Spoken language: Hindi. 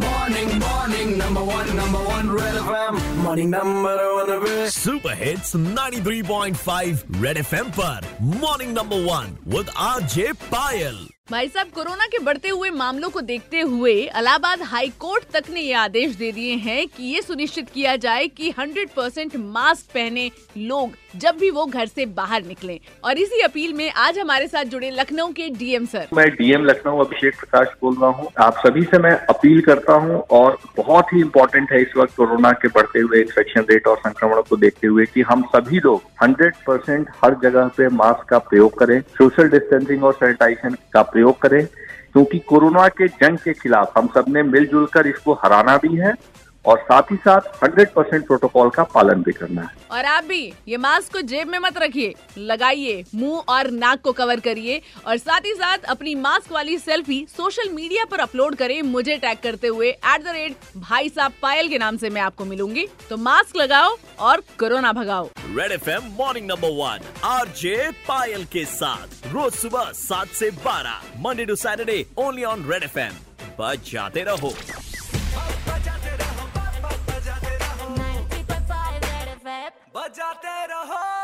Morning, morning, number one, number one, Red FM. Morning, number one, Red. Super hits 93.5 Red FM पर morning number one with RJ Payal भाई साहब, कोरोना के बढ़ते हुए मामलों को देखते हुए इलाहाबाद हाई कोर्ट तक ने ये आदेश दे दिए हैं कि ये सुनिश्चित किया जाए कि 100 परसेंट मास्क पहने लोग जब भी वो घर से बाहर निकलें। और इसी अपील में आज हमारे साथ जुड़े लखनऊ के डीएम सर। मैं डीएम लखनऊ अभिषेक प्रकाश बोल रहा हूँ। आप सभी से मैं अपील करता हूँ और बहुत ही इम्पोर्टेंट है इस वक्त कोरोना के बढ़ते हुए इन्फेक्शन रेट और संक्रमण को देखते हुए की हम सभी लोग 100 परसेंट हर जगह पे मास्क का प्रयोग करें। सोशल डिस्टेंसिंग और सैनिटाइजेशन का प्रयोग करें, क्योंकि कोरोना के जंग के खिलाफ हम सबने मिलजुल कर इसको हराना भी है। और साथ ही साथ 100 परसेंट प्रोटोकॉल का पालन भी करना है। और आप भी ये मास्क को जेब में मत रखिए। लगाइए मुँह और नाक को कवर करिए और साथ ही साथ अपनी मास्क वाली सेल्फी सोशल मीडिया पर अपलोड करें मुझे टैग करते हुए एट द रेट भाई साहब पायल के नाम से मैं आपको मिलूँगी। तो मास्क लगाओ और कोरोना भगाओ। Red F M morning number one RJ Payal के साथ रोज सुबह सात ऐसी बारह Monday to Saturday only on Red F FM बजाते रहो। बजाते रहो।